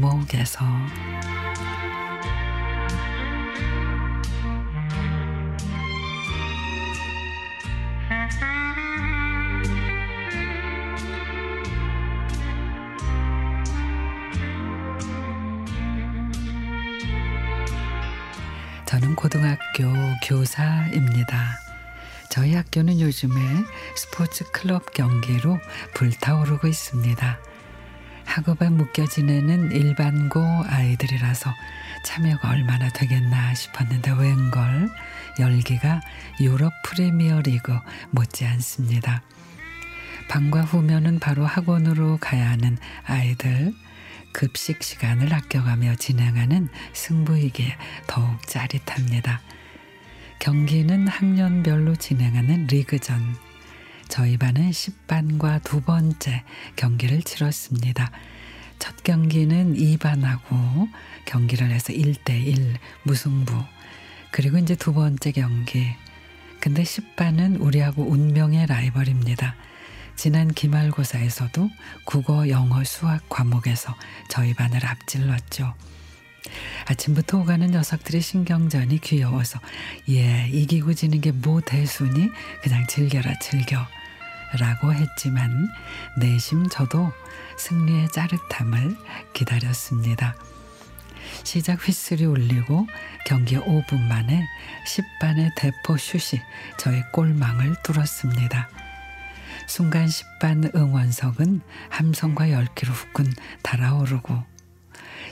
마음에서 저는 고등학교 교사입니다. 저희 학교는 요즘에 스포츠 클럽 경기로 불타오르고 있습니다. 학업에 묶여 지내는 일반고 아이들이라서 참여가 얼마나 되겠나 싶었는데 웬걸 열기가 유럽 프리미어 리그 못지않습니다. 방과 후면은 바로 학원으로 가야 하는 아이들 급식 시간을 아껴가며 진행하는 승부이기에 더욱 짜릿합니다. 경기는 학년별로 진행하는 리그전. 저희 반은 10반과 두 번째 경기를 치렀습니다. 첫 경기는 2반하고 경기를 해서 1대1 무승부. 그리고 이제 두 번째 경기. 근데 10반은 우리하고 운명의 라이벌입니다. 지난 기말고사에서도 국어, 영어, 수학 과목에서 저희 반을 앞질렀죠. 아침부터 오가는 녀석들의 신경전이 귀여워서 예 이기고 지는 게 뭐 대수니 그냥 즐겨라 즐겨 라고 했지만 내심 저도 승리의 짜릿함을 기다렸습니다. 시작 휘슬이 울리고 경기 5분 만에 10반의 대포 슛이 저의 골망을 뚫었습니다. 순간 10반 응원석은 함성과 열기로 후끈 달아오르고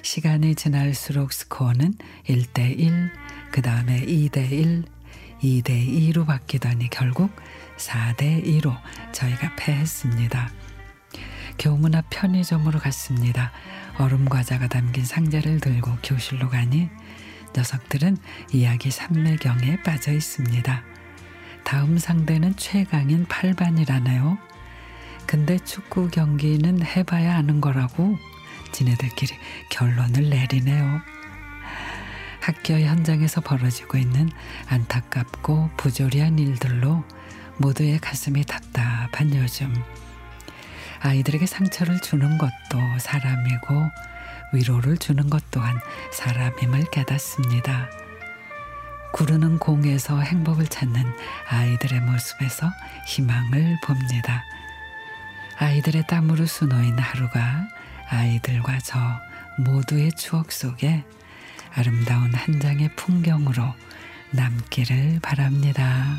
시간이 지날수록 스코어는 1대1, 그 다음에 2대1, 2대 2로 바뀌더니 결국 4대 2로 저희가 패했습니다. 교문 앞 편의점으로 갔습니다. 얼음 과자가 담긴 상자를 들고 교실로 가니 녀석들은 이야기 삼매경에 빠져 있습니다. 다음 상대는 최강인 8반이라네요. 근데 축구 경기는 해봐야 아는 거라고 지네들끼리 결론을 내리네요. 학교 현장에서 벌어지고 있는 안타깝고 부조리한 일들로 모두의 가슴이 답답한 요즘. 아이들에게 상처를 주는 것도 사람이고 위로를 주는 것 또한 사람임을 깨닫습니다. 구르는 공에서 행복을 찾는 아이들의 모습에서 희망을 봅니다. 아이들의 땀으로 수놓인 하루가 아이들과 저 모두의 추억 속에 아름다운 한 장의 풍경으로 남기를 바랍니다.